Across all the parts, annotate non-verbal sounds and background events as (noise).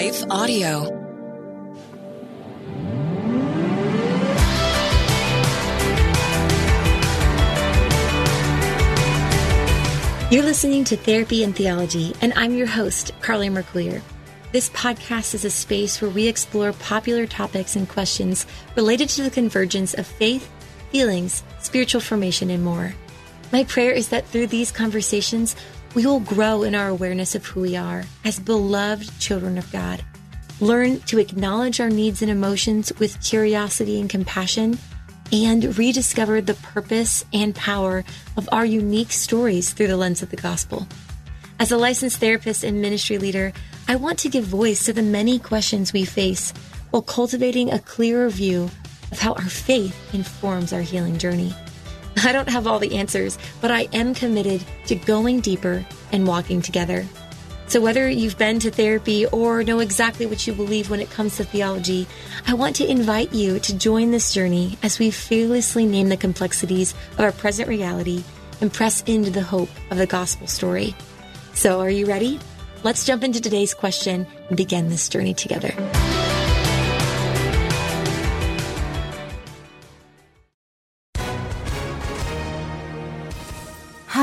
Life Audio. You're listening to Therapy and Theology, and I'm your host, Carley Marcouillier. This podcast is a space where we explore popular topics and questions related to the convergence of faith, feelings, spiritual formation, and more. My prayer is that through these conversations, we will grow in our awareness of who we are as beloved children of God. Learn to acknowledge our needs and emotions with curiosity and compassion and rediscover the purpose and power of our unique stories through the lens of the gospel. As a licensed therapist and ministry leader, I want to give voice to the many questions we face while cultivating a clearer view of how our faith informs our healing journey. (laughs) I don't have all the answers, but I am committed to going deeper and walking together. So, whether you've been to therapy or know exactly what you believe when it comes to theology, I want to invite you to join this journey as we fearlessly name the complexities of our present reality and press into the hope of the gospel story. So, are you ready? Let's jump into today's question and begin this journey together.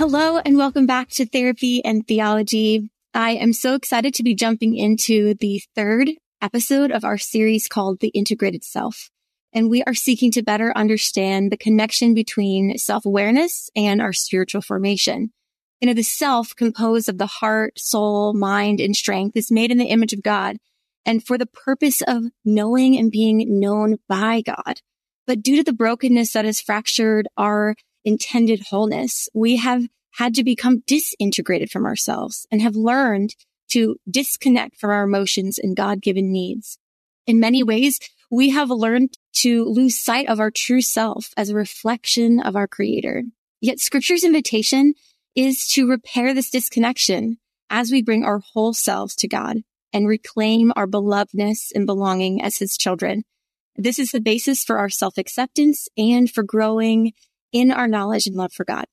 Hello, and welcome back to Therapy and Theology. I am so excited to be jumping into the third episode of our series called The Integrated Self. And we are seeking to better understand the connection between self awareness and our spiritual formation. You know, the self composed of the heart, soul, mind, and strength is made in the image of God and for the purpose of knowing and being known by God. But due to the brokenness that has fractured our intended wholeness, we have had to become disintegrated from ourselves and have learned to disconnect from our emotions and God given needs. In many ways, we have learned to lose sight of our true self as a reflection of our creator. Yet scripture's invitation is to repair this disconnection as we bring our whole selves to God and reclaim our belovedness and belonging as his children. This is the basis for our self acceptance and for growing in our knowledge and love for God.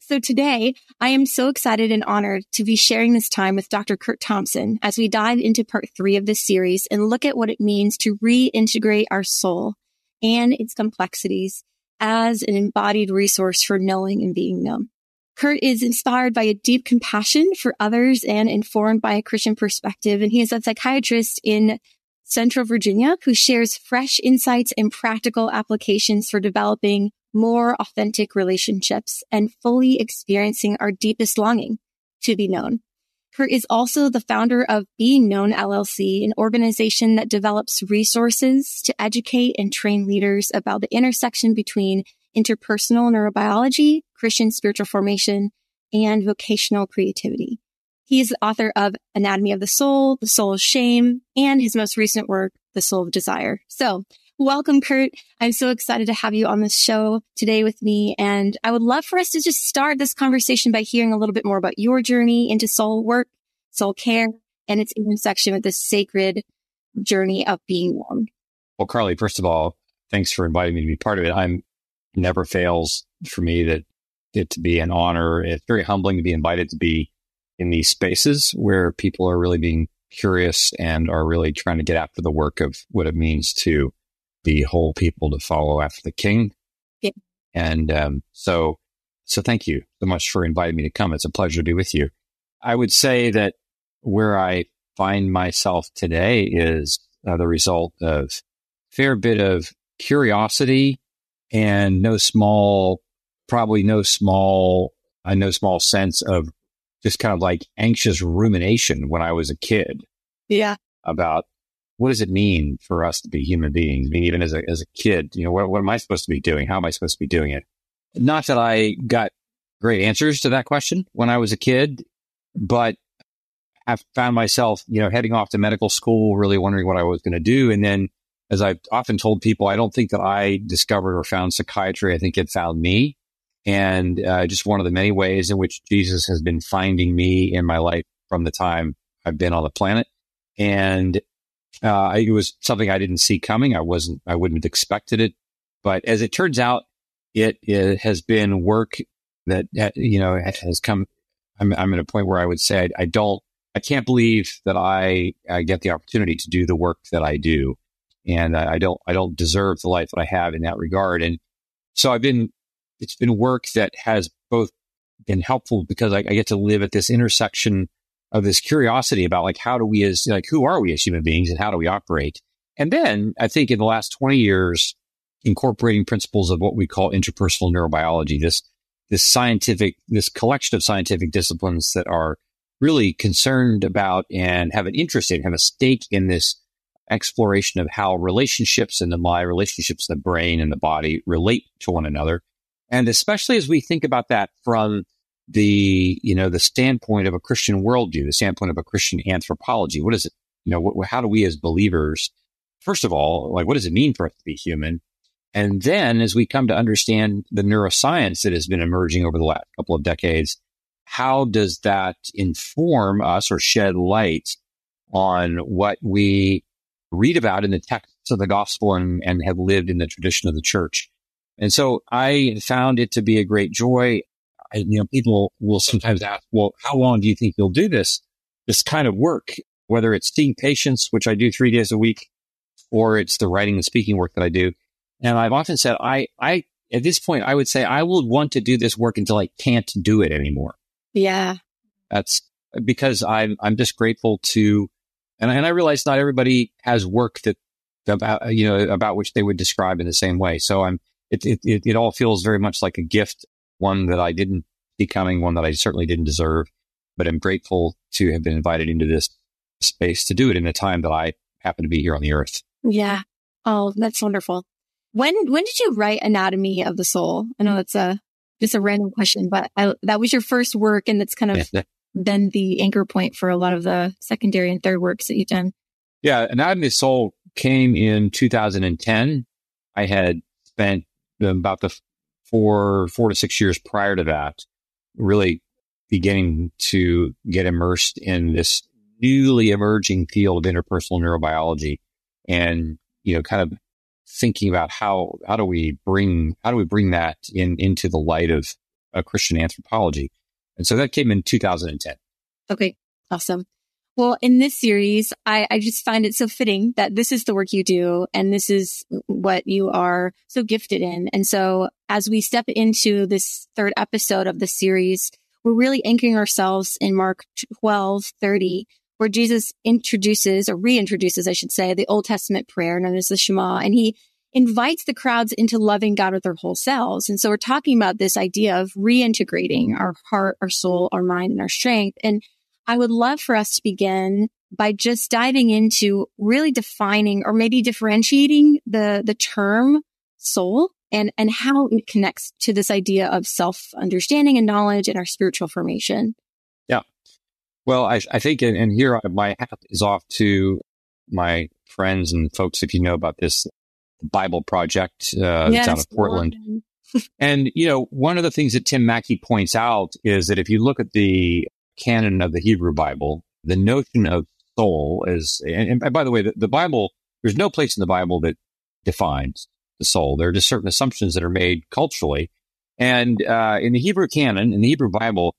So today, I am so excited and honored to be sharing this time with Dr. Curt Thompson as we dive into part three of this series and look at what it means to reintegrate our soul and its complexities as an embodied resource for knowing and being known. Curt is inspired by a deep compassion for others and informed by a Christian perspective. And he is a psychiatrist in Central Virginia who shares fresh insights and practical applications for developing more authentic relationships and fully experiencing our deepest longing to be known. Curt is also the founder of Being Known LLC, an organization that develops resources to educate and train leaders about the intersection between interpersonal neurobiology, Christian spiritual formation, and vocational creativity. He is the author of Anatomy of the Soul, The Soul of Shame, and his most recent work, The Soul of Desire. So Welcome, Curt. I'm so excited to have you on this show today with me. And I would love for us to just start this conversation by hearing a little bit more about your journey into soul work, soul care, and its intersection with this sacred journey of being one. Well, Carley, first of all, thanks for inviting me to be part of it. I'm never fails for me that it to be an honor. It's very humbling to be invited to be in these spaces where people are really being curious and are really trying to get after the work of what it means to the whole people to follow after the king. Yeah. And um, so, so thank you so much for inviting me to come. It's a pleasure to be with you. I would say that where I find myself today is uh, the result of fair bit of curiosity and no small, probably no small, uh, no small sense of just kind of like anxious rumination when I was a kid. Yeah. About what does it mean for us to be human beings? I mean, even as a, as a kid, you know, what, what am I supposed to be doing? How am I supposed to be doing it? Not that I got great answers to that question when I was a kid, but I've found myself, you know, heading off to medical school, really wondering what I was going to do. And then, as I've often told people, I don't think that I discovered or found psychiatry. I think it found me. And uh, just one of the many ways in which Jesus has been finding me in my life from the time I've been on the planet. And uh, it was something I didn't see coming. I wasn't, I wouldn't have expected it. But as it turns out, it, it has been work that, you know, has come. I'm, I'm at a point where I would say I, I don't I can't believe that I, I get the opportunity to do the work that I do. And I, I don't, I don't deserve the life that I have in that regard. And so I've been, it's been work that has both been helpful because I, I get to live at this intersection of this curiosity about like, how do we as, like, who are we as human beings and how do we operate? And then I think in the last 20 years, incorporating principles of what we call interpersonal neurobiology, this, this scientific, this collection of scientific disciplines that are really concerned about and have an interest in, have a stake in this exploration of how relationships and the my relationships the brain and the body relate to one another. And especially as we think about that from the, you know, the standpoint of a Christian worldview, the standpoint of a Christian anthropology, what is it? You know, what, how do we as believers, first of all, like, what does it mean for us to be human? And then as we come to understand the neuroscience that has been emerging over the last couple of decades, how does that inform us or shed light on what we read about in the texts of the gospel and, and have lived in the tradition of the church? And so I found it to be a great joy. You know, people will sometimes ask, well, how long do you think you'll do this, this kind of work? Whether it's seeing patients, which I do three days a week, or it's the writing and speaking work that I do. And I've often said, I, I, at this point, I would say I will want to do this work until I can't do it anymore. Yeah. That's because I'm, I'm just grateful to, and I, and I realize not everybody has work that about, you know, about which they would describe in the same way. So I'm, it, it, it all feels very much like a gift, one that I didn't see coming, one that I certainly didn't deserve, but I'm grateful to have been invited into this space to do it in a time that I happen to be here on the earth. Yeah. Oh, that's wonderful. When, when did you write Anatomy of the Soul? I know that's a just a random question, but I, that was your first work and that's kind of been the anchor point for a lot of the secondary and third works that you've done. Yeah. Anatomy of the Soul came in 2010. I had spent about the four, four to six years prior to that, really beginning to get immersed in this newly emerging field of interpersonal neurobiology and, you know, kind of thinking about how how do we bring how do we bring that in into the light of a Christian anthropology, and so that came in 2010. Okay, awesome. Well, in this series, I, I just find it so fitting that this is the work you do and this is what you are so gifted in. And so as we step into this third episode of the series, we're really anchoring ourselves in Mark 12, 30, where Jesus introduces or reintroduces, I should say, the Old Testament prayer known as the Shema. And he invites the crowds into loving God with their whole selves. And so we're talking about this idea of reintegrating our heart, our soul, our mind, and our strength. And I would love for us to begin by just diving into really defining or maybe differentiating the, the term soul and, and how it connects to this idea of self understanding and knowledge and our spiritual formation. Yeah. Well, I, I think, and, and here my hat is off to my friends and folks, if you know about this Bible project uh, yes, out of Portland. (laughs) and, you know, one of the things that Tim Mackie points out is that if you look at the canon of the Hebrew Bible, the notion of soul is, and, and by the way, the, the, Bible, there's no place in the Bible that defines the soul. There are just certain assumptions that are made culturally. And uh, in the Hebrew canon, in the Hebrew Bible,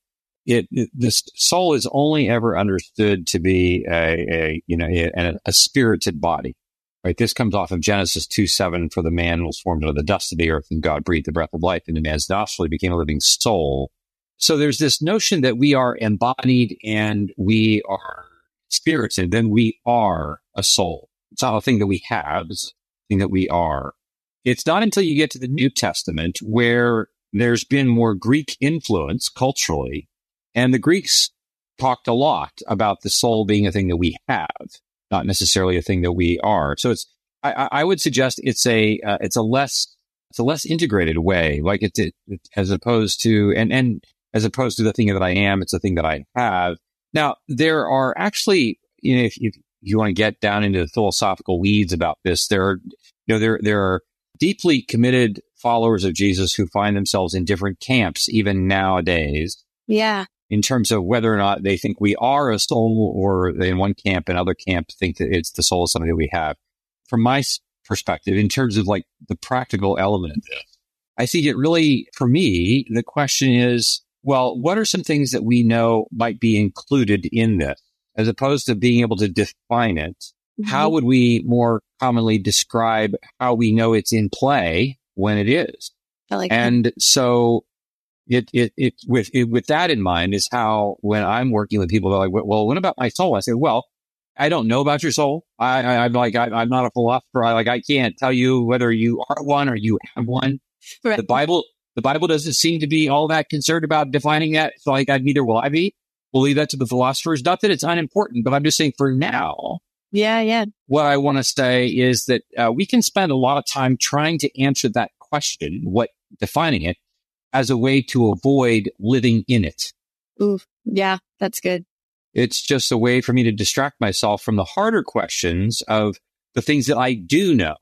it, it this soul is only ever understood to be a, a you know a, a, spirited body right this comes off of genesis 2 7 for the man was formed out of the dust of the earth and god breathed the breath of life into man's nostril he became a living soul so there's this notion that we are embodied and we are spirits, and then we are a soul. It's not a thing that we have, it's a thing that we are. It's not until you get to the New Testament where there's been more Greek influence culturally, and the Greeks talked a lot about the soul being a thing that we have, not necessarily a thing that we are. So it's, I, I would suggest it's a, uh, it's a less, it's a less integrated way, like it, it, as opposed to, and, and as opposed to the thing that I am, it's a thing that I have. Now, there are actually, you know, if, if you want to get down into the philosophical weeds about this, there are, you know, there, there are deeply committed followers of Jesus who find themselves in different camps, even nowadays. Yeah. In terms of whether or not they think we are a soul or in one camp and other camp think that it's the soul of something that we have. From my perspective, in terms of like the practical element of this, I think it really, for me, the question is, well, what are some things that we know might be included in this as opposed to being able to define it? Mm-hmm. How would we more commonly describe how we know it's in play when it is? Like and that. so it, it, it, with, it, with that in mind is how when I'm working with people, they're like, well, what about my soul? I say, well, I don't know about your soul. I, I am like, I, am not a philosopher. I like, I can't tell you whether you are one or you have one. Right. The Bible, the Bible doesn't seem to be all that concerned about defining that. So like, I neither will I be. We'll leave that to the philosophers. Not that it's unimportant, but I'm just saying for now, yeah, yeah. What I want to say is that uh, we can spend a lot of time trying to answer that question, what defining it, as a way to avoid living in it. Ooh, yeah, that's good. It's just a way for me to distract myself from the harder questions of the things that I do know.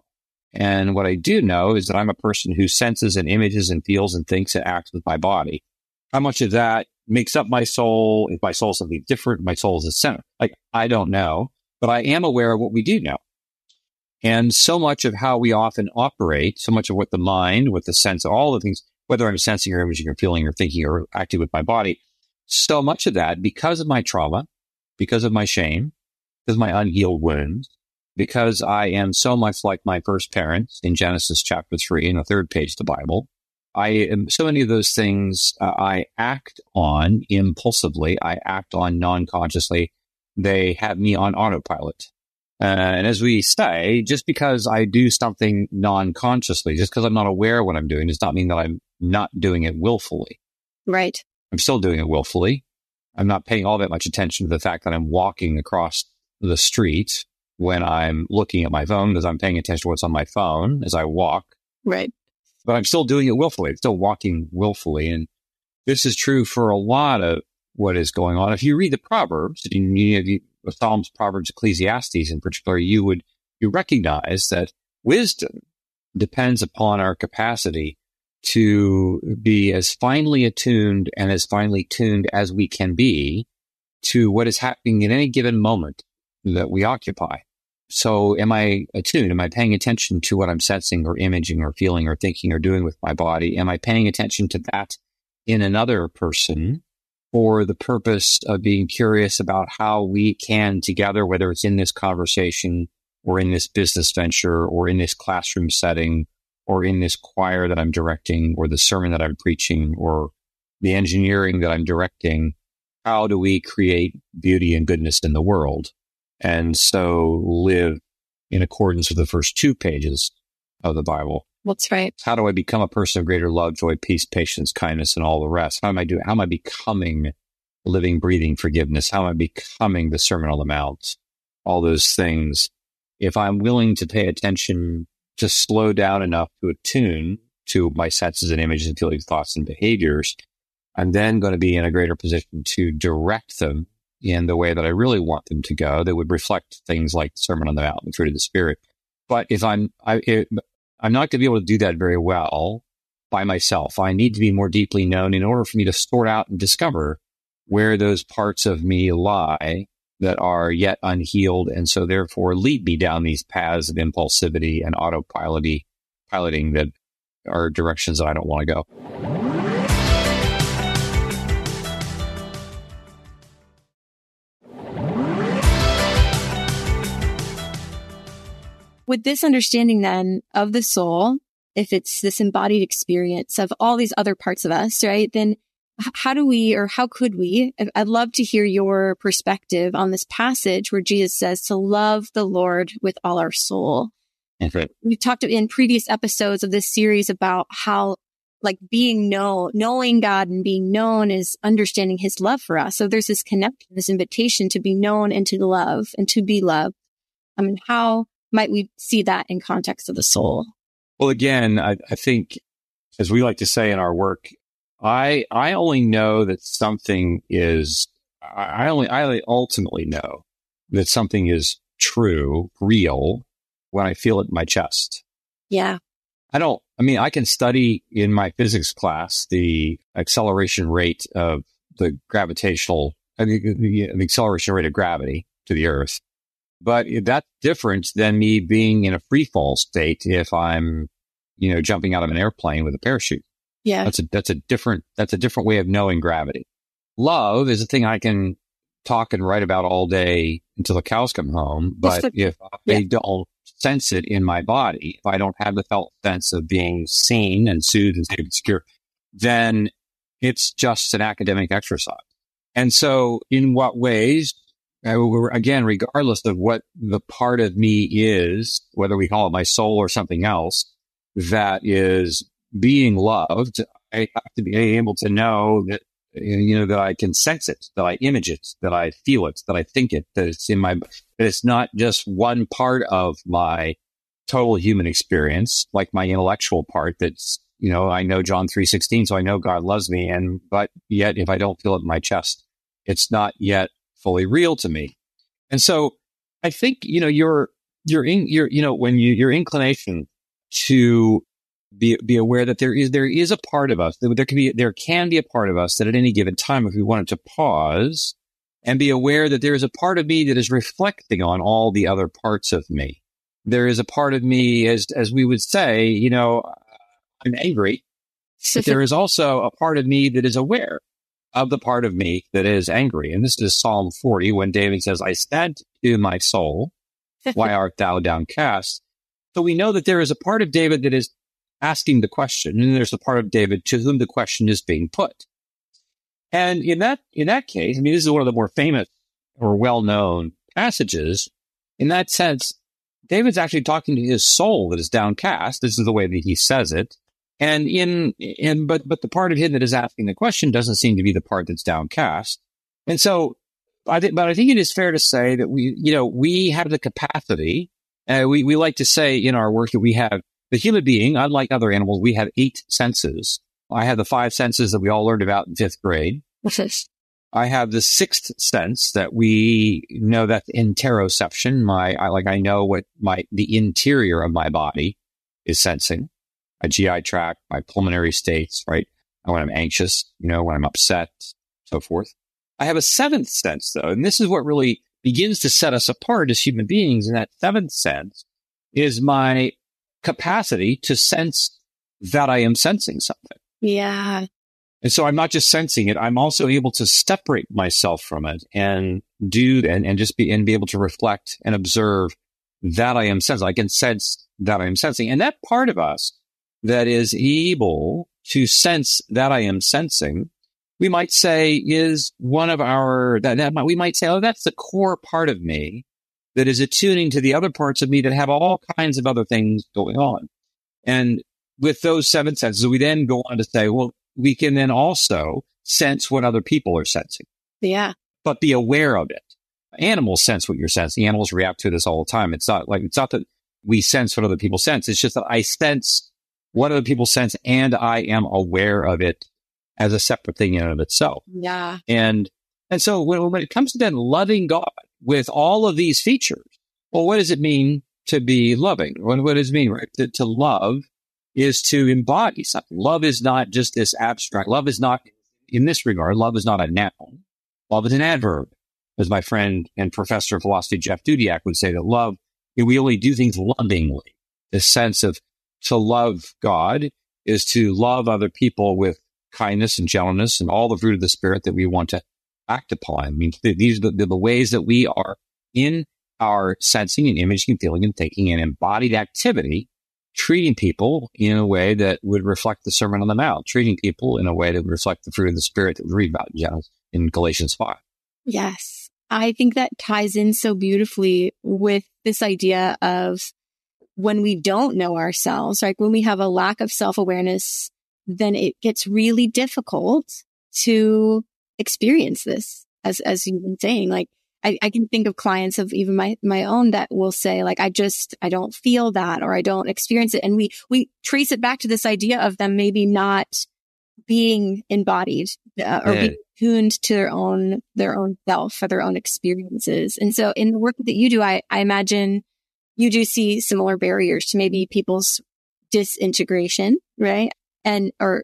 And what I do know is that I'm a person who senses and images and feels and thinks and acts with my body. How much of that makes up my soul? If my soul is something different, my soul is a center. Like, I don't know but I am aware of what we do know. And so much of how we often operate, so much of what the mind, with the sense, all the things, whether I'm sensing or imaging or feeling or thinking or acting with my body, so much of that because of my trauma, because of my shame, because of my unhealed wounds, because I am so much like my first parents in Genesis chapter three in the third page of the Bible. I am so many of those things uh, I act on impulsively. I act on non-consciously they have me on autopilot. Uh, and as we say, just because I do something non-consciously, just because I'm not aware of what I'm doing, does not mean that I'm not doing it willfully. Right. I'm still doing it willfully. I'm not paying all that much attention to the fact that I'm walking across the street when I'm looking at my phone because I'm paying attention to what's on my phone as I walk. Right. But I'm still doing it willfully. I'm still walking willfully. And this is true for a lot of what is going on. If you read the Proverbs, you know, Psalms, Proverbs, Ecclesiastes in particular, you would you recognize that wisdom depends upon our capacity to be as finely attuned and as finely tuned as we can be to what is happening in any given moment that we occupy. So am I attuned? Am I paying attention to what I'm sensing or imaging or feeling or thinking or doing with my body? Am I paying attention to that in another person? for the purpose of being curious about how we can together, whether it's in this conversation or in this business venture or in this classroom setting or in this choir that I'm directing or the sermon that I'm preaching or the engineering that I'm directing, how do we create beauty and goodness in the world? And so live in accordance with the first two pages of the Bible. That's right. How do I become a person of greater love, joy, peace, patience, kindness, and all the rest? How am I doing? How am I becoming living, breathing forgiveness? How am I becoming the Sermon on the Mount? All those things. If I'm willing to pay attention, to slow down enough to attune to my senses and images and feelings, thoughts and behaviors, I'm then going to be in a greater position to direct them in the way that I really want them to go that would reflect things like the Sermon on the Mount, the fruit of the Spirit. But if I'm, I, it, I'm not going to be able to do that very well by myself. I need to be more deeply known in order for me to sort out and discover where those parts of me lie that are yet unhealed. And so therefore lead me down these paths of impulsivity and autopiloting piloting that are directions that I don't want to go. With this understanding then of the soul, if it's this embodied experience of all these other parts of us, right? Then how do we, or how could we? I'd love to hear your perspective on this passage where Jesus says to love the Lord with all our soul. Right. We've talked in previous episodes of this series about how like being known, knowing God and being known is understanding his love for us. So there's this connection, this invitation to be known and to love and to be loved. I mean, how might we see that in context of the soul? Well, again, I, I think as we like to say in our work, I, I only know that something is, I only, I ultimately know that something is true, real when I feel it in my chest. Yeah. I don't, I mean, I can study in my physics class the acceleration rate of the gravitational, I mean, the, the acceleration rate of gravity to the earth. But that's different than me being in a free fall state if I'm, you know, jumping out of an airplane with a parachute. Yeah. That's a, that's a different, that's a different way of knowing gravity. Love is a thing I can talk and write about all day until the cows come home. But the, if yeah. I don't sense it in my body, if I don't have the felt sense of being seen and soothed and safe and secure, then it's just an academic exercise. And so in what ways, Uh, again, regardless of what the part of me is, whether we call it my soul or something else, that is being loved, I have to be able to know that you know, that I can sense it, that I image it, that I feel it, that I think it, that it's in my, that it's not just one part of my total human experience, like my intellectual part that's, you know, I know John 3.16, so I know God loves me. And, but yet if I don't feel it in my chest, it's not yet fully real to me. And so I think, you know, your, your, in, your, you know, when you, your inclination to be be aware that there is there is a part of us that there can be there can be a part of us that at any given time, if we wanted to pause and be aware that there is a part of me that is reflecting on all the other parts of me. There is a part of me, as as we would say, you know, I'm angry. But there is also a part of me that is aware of the part of me that is angry. And this is Psalm 40 when David says, I said to my soul, why (laughs) art thou downcast? So we know that there is a part of David that is asking the question, and there's a part of David to whom the question is being put. And in that in that case, I mean, this is one of the more famous or well-known passages. In that sense, David's actually talking to his soul that is downcast. This is the way that he says it. And in in but but the part of him that is asking the question doesn't seem to be the part that's downcast. And so I think, but I think it is fair to say that we, you know, we have the capacity. Uh, we we like to say in our work that we have the human being, unlike other animals, we have eight senses. I have the five senses that we all learned about in fifth grade. I have the sixth sense that we know that interoception. My, I, like I know what my, the interior of my body is sensing, my GI tract, my pulmonary states, right? When I'm anxious, you know, when I'm upset, so forth. I have a seventh sense though, and this is what really begins to set us apart as human beings. And that seventh sense is my capacity to sense that I am sensing something. Yeah. And so I'm not just sensing it. I'm also able to separate myself from it and do and, and just be and be able to reflect and observe that I am sensing. I can sense that I am sensing. And that part of us that is able to sense that I am sensing, we might say is one of our, that, that we might say, oh, that's the core part of me that is attuning to the other parts of me that have all kinds of other things going on. And with those seven senses, we then go on to say, well, we can then also sense what other people are sensing. Yeah. But be aware of it. Animals sense what you're sensing. Animals react to this all the time. It's not like, it's not that we sense what other people sense. It's just that I sense what other people sense and I am aware of it as a separate thing in and of itself. Yeah. And, and so when, when it comes to then loving God, with all of these features. Well, what does it mean to be loving? What, what does it mean, right? To, to love is to embody something. Love is not just this abstract. Love is not, in this regard, love is not a noun. Love is an adverb. As my friend and professor of philosophy, Jeff Dudiak would say that love, we only do things lovingly. The sense of to love God is to love other people with kindness and gentleness and all the fruit of the spirit that we want to act upon. I mean, these are the, the ways that we are in our sensing and imaging, feeling and thinking and embodied activity treating people in a way that would reflect the Sermon on the Mount, treating people in a way that would reflect the fruit of the Spirit that we read about in Galatians 5. Yes. I think that ties in so beautifully with this idea of when we don't know ourselves, like when we have a lack of self awareness, then it gets really difficult to experience this as, as you've been saying, like I, I can think of clients of even my, my own that will say like, I just, I don't feel that or I don't experience it. And we, we trace it back to this idea of them maybe not being embodied uh, or yeah. being tuned to their own, their own self or their own experiences. And so in the work that you do, I, I imagine you do see similar barriers to maybe people's disintegration, right? And, or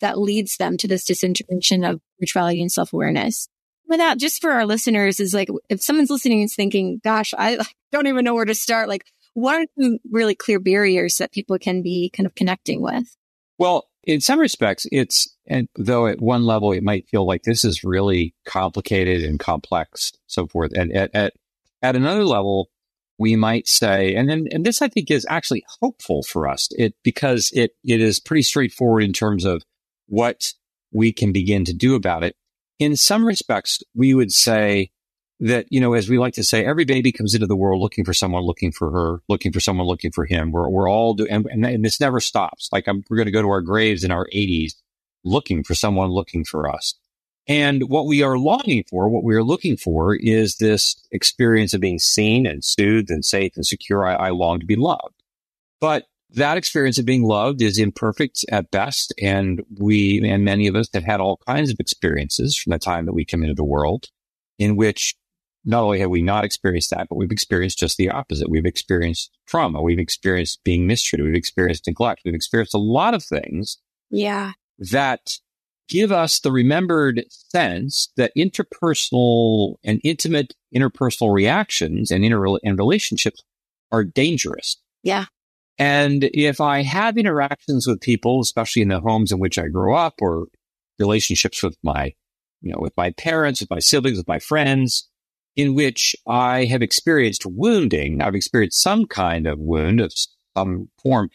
that leads them to this disintegration of spirituality and self awareness with that, just for our listeners, is like if someone's listening and thinking, gosh, I (laughs) don't even know where to start, like what are some really clear barriers that people can be kind of connecting with? Well, in some respects, it's, and though at one level it might feel like this is really complicated and complex, so forth. And at, at, at another level, we might say, and, and, and this I think is actually hopeful for us, it, because it, it is pretty straightforward in terms of what we can begin to do about it in some respects, we would say that, you know, as we like to say, every baby comes into the world looking for someone, looking for her, looking for someone, looking for him. We're, we're all doing, and, and, this never stops. Like I'm, we're going to go to our graves in our 80s looking for someone looking for us. And what we are longing for, what we are looking for is this experience of being seen and soothed and safe and secure. I, I long to be loved. But that experience of being loved is imperfect at best. And we, and many of us have had all kinds of experiences from the time that we come into the world in which not only have we not experienced that, but we've experienced just the opposite. We've experienced trauma. We've experienced being mistreated. We've experienced neglect. We've experienced a lot of things. Yeah. That give us the remembered sense that interpersonal and intimate interpersonal reactions and inter and relationships are dangerous. Yeah. And if I have interactions with people, especially in the homes in which I grew up or relationships with my, you know, with my parents, with my siblings, with my friends, in which I have experienced wounding, I've experienced some kind of wound of some form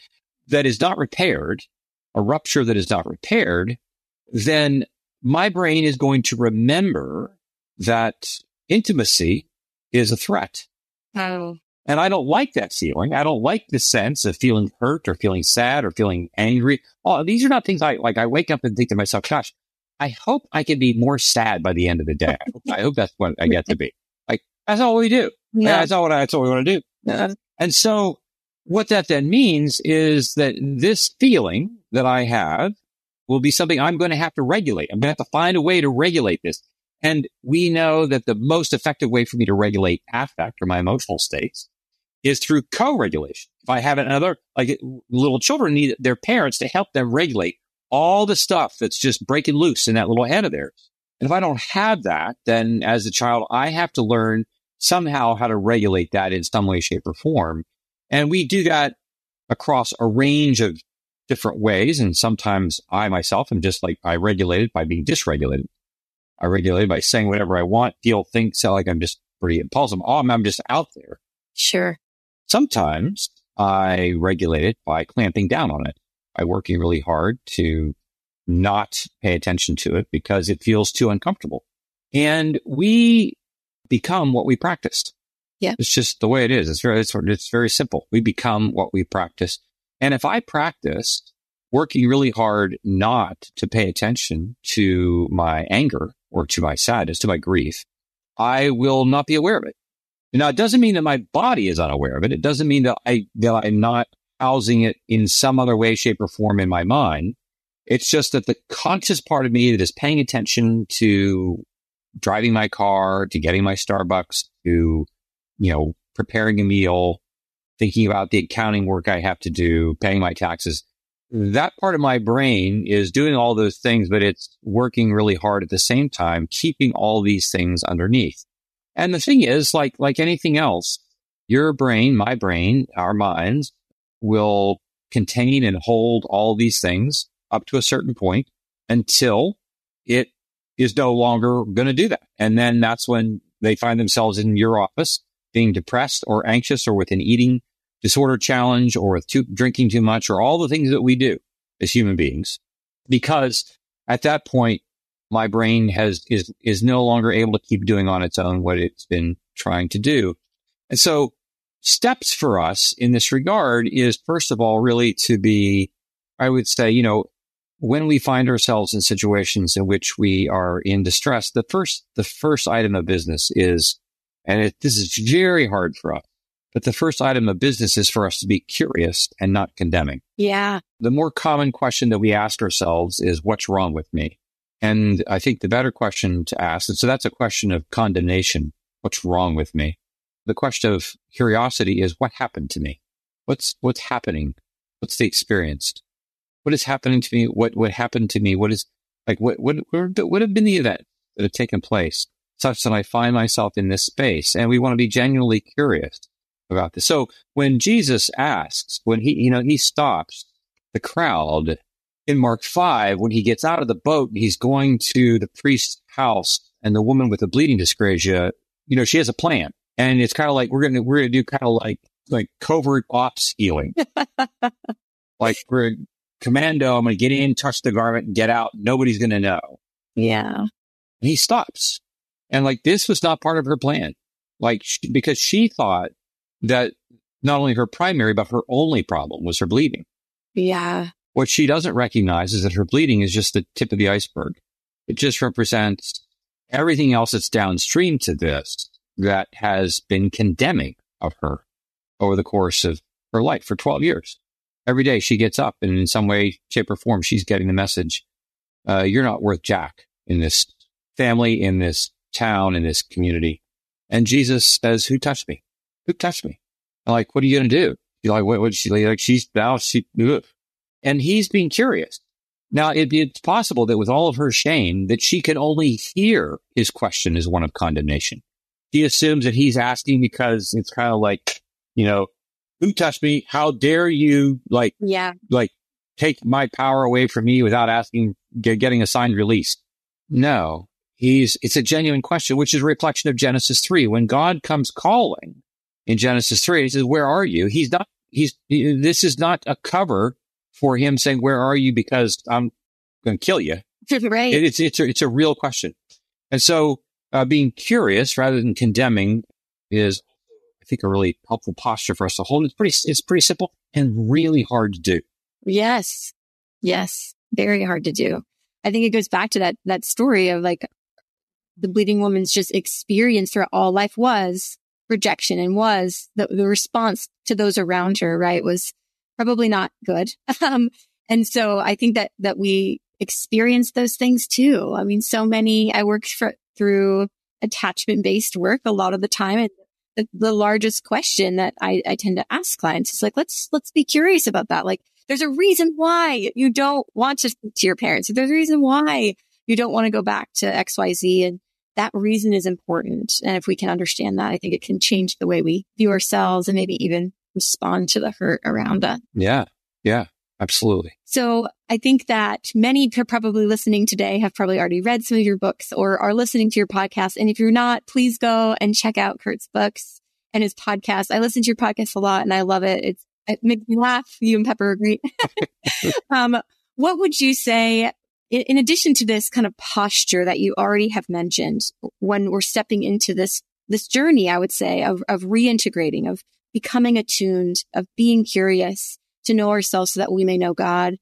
that is not repaired, a rupture that is not repaired, then my brain is going to remember that intimacy is a threat. Oh. And I don't like that feeling. I don't like the sense of feeling hurt or feeling sad or feeling angry. Oh, these are not things I like. I wake up and think to myself, gosh, I hope I can be more sad by the end of the day. (laughs) I hope, that's what I get to be. Like, that's all we do. Yeah. That's all, that's all we want to do. Yeah. And so what that then means is that this feeling that I have will be something I'm going to have to regulate. I'm going to have to find a way to regulate this. And we know that the most effective way for me to regulate affect or my emotional states is through co-regulation. If I have another, like little children need their parents to help them regulate all the stuff that's just breaking loose in that little head of theirs. And if I don't have that, then as a child, I have to learn somehow how to regulate that in some way, shape or form. And we do that across a range of different ways. And sometimes I myself am just like, I regulate it by being dysregulated. I regulate by saying whatever I want, feel, think, sound like I'm just pretty impulsive. Oh, I'm, I'm just out there. Sure. Sometimes I regulate it by clamping down on it, by working really hard to not pay attention to it because it feels too uncomfortable. And we become what we practiced. Yeah. It's just the way it is. It's very, it's, it's very simple. We become what we practice. And if I practice working really hard not to pay attention to my anger or to my sadness, to my grief, I will not be aware of it. Now, it doesn't mean that my body is unaware of it. It doesn't mean that I, that I'm not housing it in some other way, shape or form in my mind. It's just that the conscious part of me that is paying attention to driving my car, to getting my Starbucks, to, you know, preparing a meal, thinking about the accounting work I have to do, paying my taxes. That part of my brain is doing all those things, but it's working really hard at the same time, keeping all these things underneath. And the thing is, like, like anything else, your brain, my brain, our minds will contain and hold all these things up to a certain point until it is no longer going to do that. And then that's when they find themselves in your office being depressed or anxious or with an eating disorder challenge or with too, drinking too much or all the things that we do as human beings. Because at that point, my brain has, is, is no longer able to keep doing on its own what it's been trying to do. And so steps for us in this regard is first of all, really to be, I would say, you know, when we find ourselves in situations in which we are in distress, the first, the first item of business is, and it, this is very hard for us, but the first item of business is for us to be curious and not condemning. Yeah. The more common question that we ask ourselves is, what's wrong with me? And I think the better question to ask, and so that's a question of condemnation. What's wrong with me? The question of curiosity is, what happened to me? What's, what's happening? What's the experience? what is happening to me? What what happened to me? What is like what what what have been the events that have taken place such that I find myself in this space? And we want to be genuinely curious about this. So when Jesus asks, when he you know he stops the crowd in Mark five, when he gets out of the boat, and he's going to the priest's house, and the woman with the bleeding dyscrasia, you know, she has a plan, and it's kind of like we're gonna we're gonna do kind of like like covert ops healing. (laughs) like we're commando, I'm going to get in, touch the garment and get out. Nobody's going to know. Yeah. And he stops. And like this was not part of her plan. Like she, because she thought that not only her primary, but her only problem was her bleeding. Yeah. What she doesn't recognize is that her bleeding is just the tip of the iceberg. It just represents everything else that's downstream to this that has been condemning of her over the course of her life for 12 years every day she gets up and in some way, shape or form, she's getting the message. Uh, you're not worth Jack in this family, in this town, in this community. And Jesus says, who touched me? Who touched me? I'm like, what are you going to do? You're like, what, what she like? She's now she, ugh. and he's being curious. Now it, it's possible that with all of her shame that she can only hear his question as one of condemnation. She assumes that he's asking because it's kind of like, you know, who touched me? How dare you like, yeah, like take my power away from me without asking, get, getting a signed release? No, he's, it's a genuine question, which is a reflection of Genesis 3. When God comes calling in Genesis 3, he says, where are you? He's not, he's, he, this is not a cover for him saying, where are you? Because I'm going to kill you. (laughs) right. It, it's, it's a, it's a real question. And so, uh, being curious rather than condemning is I think, a really helpful posture for us to hold. It's pretty, it's pretty simple and really hard to do. Yes. Yes. Very hard to do. I think it goes back to that, that story of like the bleeding woman's just experience throughout all life was rejection and was the, the response to those around her, right? Was probably not good. (laughs) Um, and so I think that, that we experience those things too. I mean, so many, I worked for, through attachment based work a lot of the time. And the, the largest question that I, I tend to ask clients is like, let's, let's be curious about that. Like, there's a reason why you don't want to speak to your parents. There's a reason why you don't want to go back to XYZ. And that reason is important. And if we can understand that, I think it can change the way we view ourselves and maybe even respond to the hurt around us. Yeah. Yeah. Absolutely. So I think that many probably listening today have probably already read some of your books or are listening to your podcast. And if you're not, please go and check out Curt's books and his podcast. I listen to your podcast a lot and I love it. It's, it makes me laugh. You and Pepper agree. (laughs) (laughs) um, what would you say in, in addition to this kind of posture that you already have mentioned when we're stepping into this, this journey, I would say of, of reintegrating, of becoming attuned, of being curious, to know ourselves so that we may know God.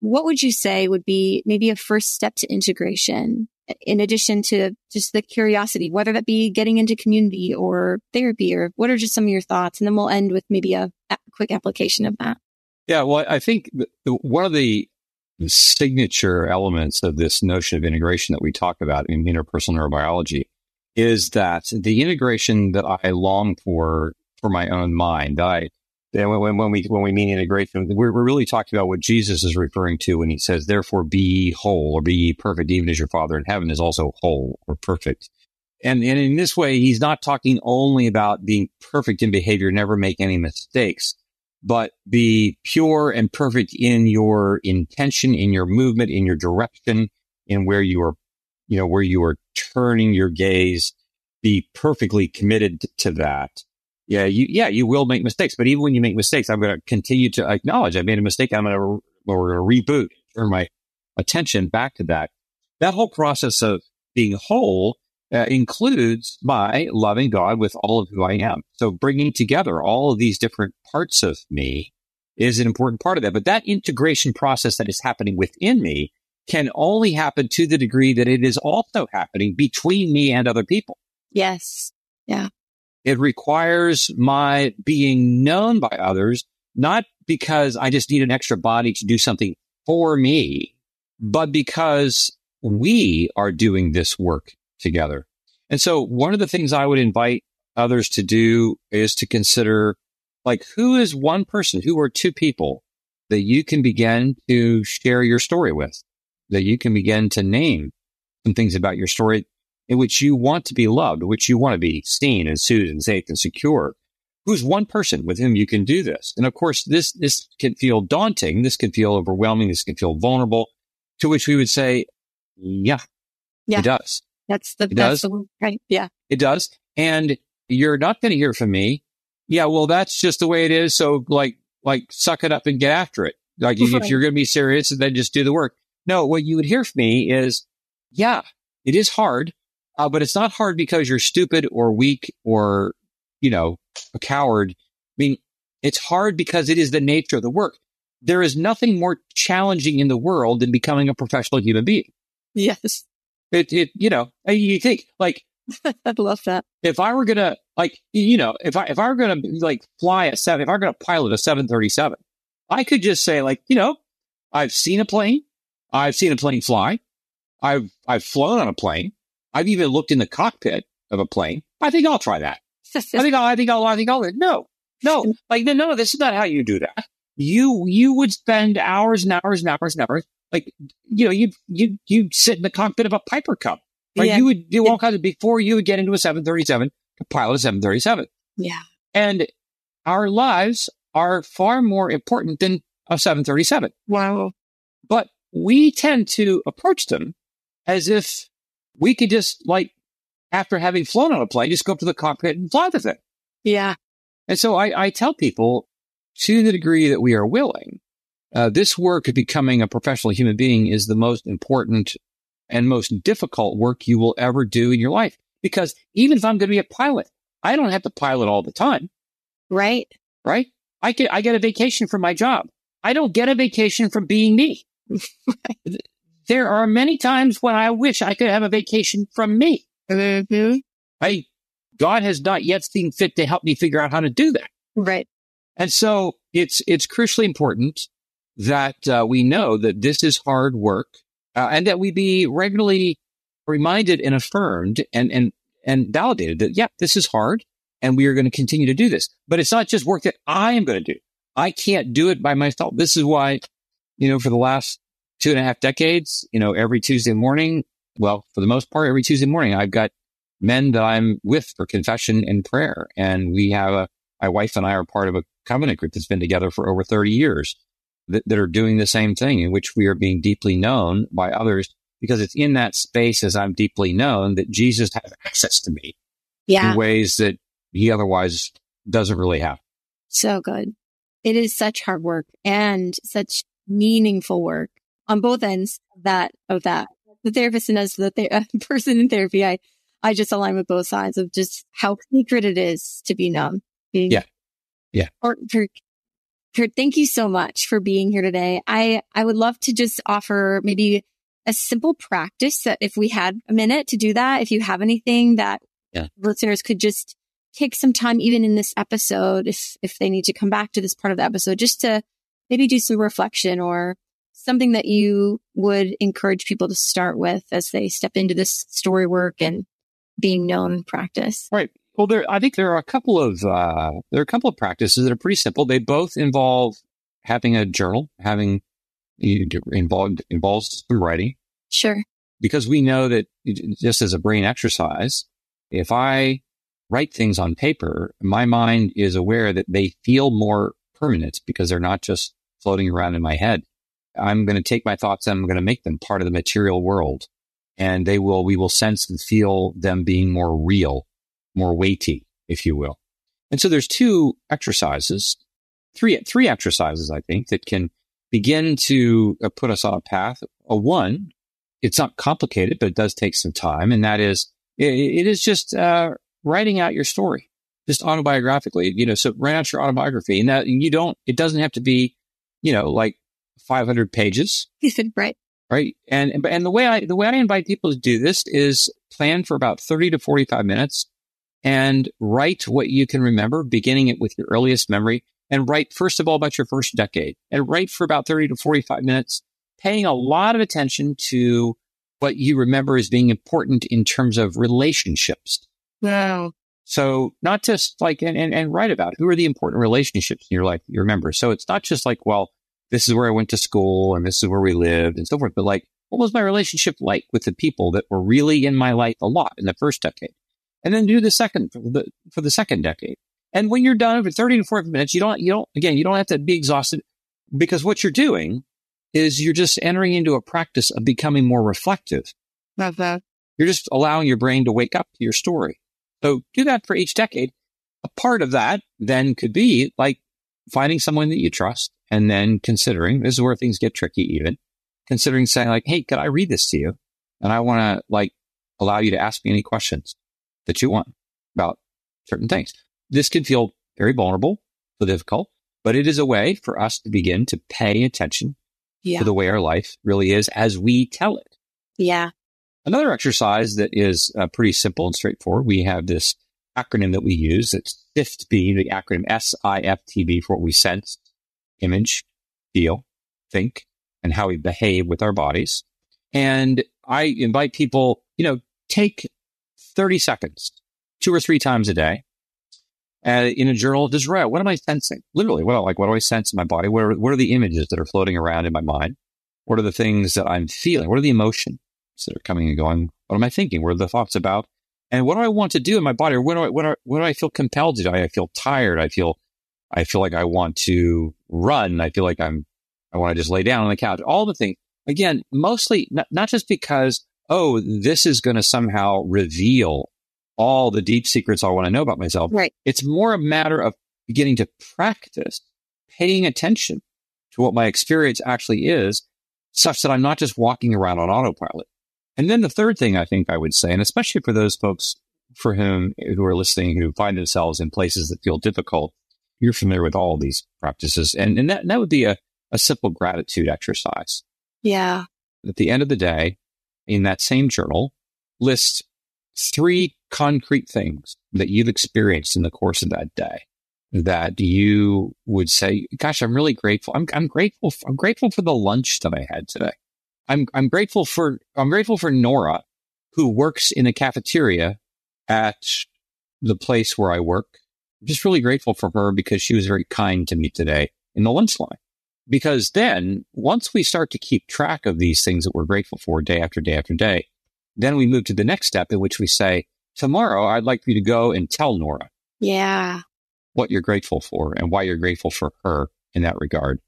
What would you say would be maybe a first step to integration in addition to just the curiosity, whether that be getting into community or therapy or what are just some of your thoughts? And then we'll end with maybe a, a quick application of that. Yeah. Well, I think one of the signature elements of this notion of integration that we talk about in interpersonal neurobiology is that the integration that I long for for my own mind, I when, when, we when we mean integration, we're, we're really talking about what Jesus is referring to when he says, "Therefore, be whole or be perfect, even as your Father in heaven is also whole or perfect." And and in this way, he's not talking only about being perfect in behavior, never make any mistakes, but be pure and perfect in your intention, in your movement, in your direction, in where you are, you know, where you are turning your gaze. Be perfectly committed to that yeah, you, yeah, you will make mistakes, but even when you make mistakes, I'm going to continue to acknowledge I made a mistake. I'm going to, to reboot, turn my attention back to that. That whole process of being whole uh, includes my loving God with all of who I am. So bringing together all of these different parts of me is an important part of that. But that integration process that is happening within me can only happen to the degree that it is also happening between me and other people. Yes. Yeah. It requires my being known by others, not because I just need an extra body to do something for me, but because we are doing this work together. And so one of the things I would invite others to do is to consider like who is one person, who are two people that you can begin to share your story with, that you can begin to name some things about your story in which you want to be loved, which you want to be seen and soothed and safe and secure. Who's one person with whom you can do this? And of course, this, this can feel daunting. This can feel overwhelming. This can feel vulnerable to which we would say, yeah, yeah. it does. That's the, it that's does. the right. Yeah. It does. And you're not going to hear from me. Yeah. Well, that's just the way it is. So like, like suck it up and get after it. Like right. if you're going to be serious, then just do the work. No, what you would hear from me is, yeah, it is hard, uh, but it's not hard because you're stupid or weak or, you know, a coward. I mean, it's hard because it is the nature of the work. There is nothing more challenging in the world than becoming a professional human being. Yes. It, it, you know, you think like, (laughs) I'd love that. If I were gonna like, you know, if I if I were gonna like fly a seven, if I were gonna pilot a seven thirty seven, I could just say like, you know, I've seen a plane, I've seen a plane fly, I've I've flown on a plane, I've even looked in the cockpit of a plane. I think I'll try that. I think I'll, I think I'll, I think I'll. No, no, (laughs) like no, no, this is not how you do that. You you would spend hours and hours and hours and hours like, you know, you, you, you sit in the cockpit of a Piper Cub. Right? Yeah. You would do all kinds of, before you would get into a 737 to pilot a 737. Yeah. And our lives are far more important than a 737. Wow. But we tend to approach them as if we could just like, after having flown on a plane, just go up to the cockpit and fly the thing. Yeah. And so I, I tell people to the degree that we are willing, uh, this work of becoming a professional human being is the most important and most difficult work you will ever do in your life. Because even if I'm going to be a pilot, I don't have to pilot all the time. Right. Right. I get, I get a vacation from my job. I don't get a vacation from being me. (laughs) there are many times when I wish I could have a vacation from me. Mm-hmm. I, God has not yet seen fit to help me figure out how to do that. Right. And so it's, it's crucially important that uh, we know that this is hard work uh, and that we be regularly reminded and affirmed and, and, and validated that, yeah, this is hard and we are going to continue to do this. But it's not just work that I am going to do. I can't do it by myself. This is why, you know, for the last two and a half decades, you know, every Tuesday morning, well, for the most part, every Tuesday morning, I've got men that I'm with for confession and prayer. And we have a, my wife and I are part of a covenant group that's been together for over 30 years that, that are doing the same thing in which we are being deeply known by others because it's in that space as I'm deeply known that Jesus has access to me yeah. in ways that he otherwise doesn't really have. So good. It is such hard work and such meaningful work on both ends of that of that. The therapist and as the (laughs) ther- person in therapy, I I just align with both sides of just how sacred it is to be known. Being, yeah. Yeah. Or Curt, thank you so much for being here today. I, I would love to just offer maybe a simple practice that if we had a minute to do that, if you have anything that yeah. listeners could just take some time, even in this episode, if, if they need to come back to this part of the episode, just to maybe do some reflection or something that you would encourage people to start with as they step into this story work and being known practice. Right. Well, there, I think there are a couple of, uh, there are a couple of practices that are pretty simple. They both involve having a journal, having involved, involves some writing. Sure. Because we know that just as a brain exercise, if I write things on paper, my mind is aware that they feel more permanent because they're not just floating around in my head. I'm going to take my thoughts and I'm going to make them part of the material world and they will, we will sense and feel them being more real more weighty, if you will. And so there's two exercises, three, three exercises, I think, that can begin to uh, put us on a path. A one, it's not complicated, but it does take some time. And that is, it, it is just, uh, writing out your story, just autobiographically, you know, so write out your autobiography and that you don't, it doesn't have to be, you know, like 500 pages. right. Right. And, and the way I, the way I invite people to do this is plan for about 30 to 45 minutes and write what you can remember, beginning it with your earliest memory and write first of all about your first decade and write for about 30 to 45 minutes, paying a lot of attention to what you remember as being important in terms of relationships. Wow. So not just like, and, and, and write about who are the important relationships in your life you remember. So it's not just like, well, this is where I went to school and this is where we lived and so forth, but like, what was my relationship like with the people that were really in my life a lot in the first decade? And then do the second for the, for the second decade. And when you're done for 30 to 40 minutes, you don't, you don't, again, you don't have to be exhausted because what you're doing is you're just entering into a practice of becoming more reflective. Not that. You're just allowing your brain to wake up to your story. So do that for each decade. A part of that then could be like finding someone that you trust and then considering this is where things get tricky even considering saying like, Hey, could I read this to you? And I want to like allow you to ask me any questions that you want about certain things. This can feel very vulnerable, so difficult, but it is a way for us to begin to pay attention yeah. to the way our life really is as we tell it. Yeah. Another exercise that is uh, pretty simple and straightforward. We have this acronym that we use. It's SIFTB, the acronym S-I-F-T-B for what we sense, image, feel, think, and how we behave with our bodies. And I invite people, you know, take 30 seconds, two or three times a day uh, in a journal, just write, what am I sensing? Literally, what, like, what do I sense in my body? What are, what are the images that are floating around in my mind? What are the things that I'm feeling? What are the emotions that are coming and going? What am I thinking? What are the thoughts about? And what do I want to do in my body? Or what do I, what I, what do I feel compelled to do? I feel tired. I feel, I feel like I want to run. I feel like I'm, I want to just lay down on the couch. All the things. Again, mostly not, not just because, oh, this is going to somehow reveal all the deep secrets I want to know about myself. Right. It's more a matter of beginning to practice paying attention to what my experience actually is such that I'm not just walking around on autopilot. And then the third thing I think I would say, and especially for those folks for whom who are listening who find themselves in places that feel difficult, you're familiar with all these practices. And, and that, that would be a, a simple gratitude exercise. Yeah. At the end of the day, in that same journal, list three concrete things that you've experienced in the course of that day that you would say, gosh, I'm really grateful. I'm, I'm grateful. I'm grateful for the lunch that I had today. I'm, I'm grateful for, I'm grateful for Nora who works in a cafeteria at the place where I work. I'm just really grateful for her because she was very kind to me today in the lunch line. Because then once we start to keep track of these things that we're grateful for day after day after day, then we move to the next step in which we say, tomorrow I'd like you to go and tell Nora. Yeah. What you're grateful for and why you're grateful for her in that regard.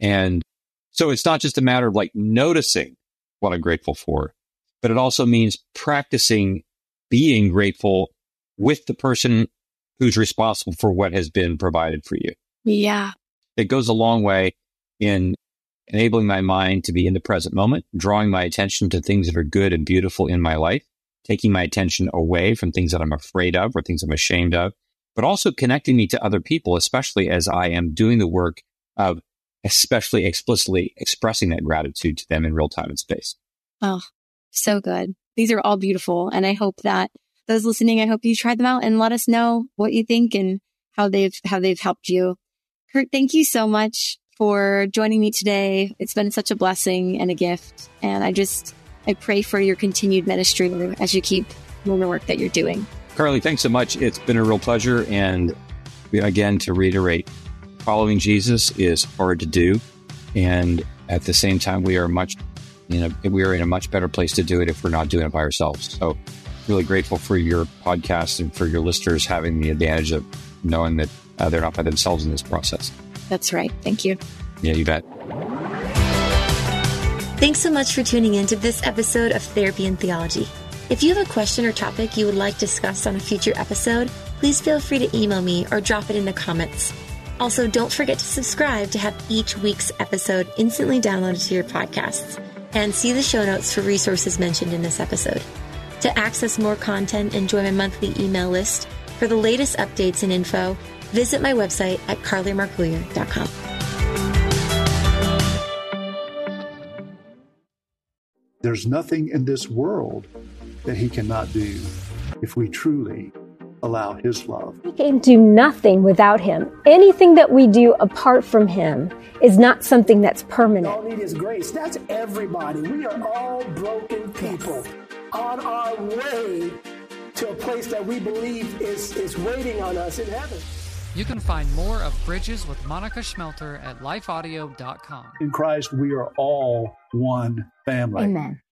And so it's not just a matter of like noticing what I'm grateful for, but it also means practicing being grateful with the person who's responsible for what has been provided for you. Yeah. It goes a long way in enabling my mind to be in the present moment, drawing my attention to things that are good and beautiful in my life, taking my attention away from things that I'm afraid of or things I'm ashamed of, but also connecting me to other people, especially as I am doing the work of especially explicitly expressing that gratitude to them in real time and space. Oh, so good. These are all beautiful. And I hope that those listening, I hope you try them out and let us know what you think and how they've, how they've helped you. Curt, thank you so much for joining me today. It's been such a blessing and a gift. And I just, I pray for your continued ministry as you keep doing the work that you're doing. Carley, thanks so much. It's been a real pleasure. And again, to reiterate, following Jesus is hard to do. And at the same time, we are much, you know, we are in a much better place to do it if we're not doing it by ourselves. So really grateful for your podcast and for your listeners having the advantage of knowing that uh, they're not by themselves in this process. That's right. Thank you. Yeah, you bet. Thanks so much for tuning in to this episode of Therapy and Theology. If you have a question or topic you would like discussed on a future episode, please feel free to email me or drop it in the comments. Also, don't forget to subscribe to have each week's episode instantly downloaded to your podcasts and see the show notes for resources mentioned in this episode. To access more content and join my monthly email list for the latest updates and info, visit my website at carleymarcouillier.com. There's nothing in this world that he cannot do if we truly allow his love. We can do nothing without him. Anything that we do apart from him is not something that's permanent. All need is grace. That's everybody. We are all broken people on our way to a place that we believe is, is waiting on us in heaven. You can find more of Bridges with Monica Schmelter at lifeaudio.com. In Christ, we are all one family. Amen.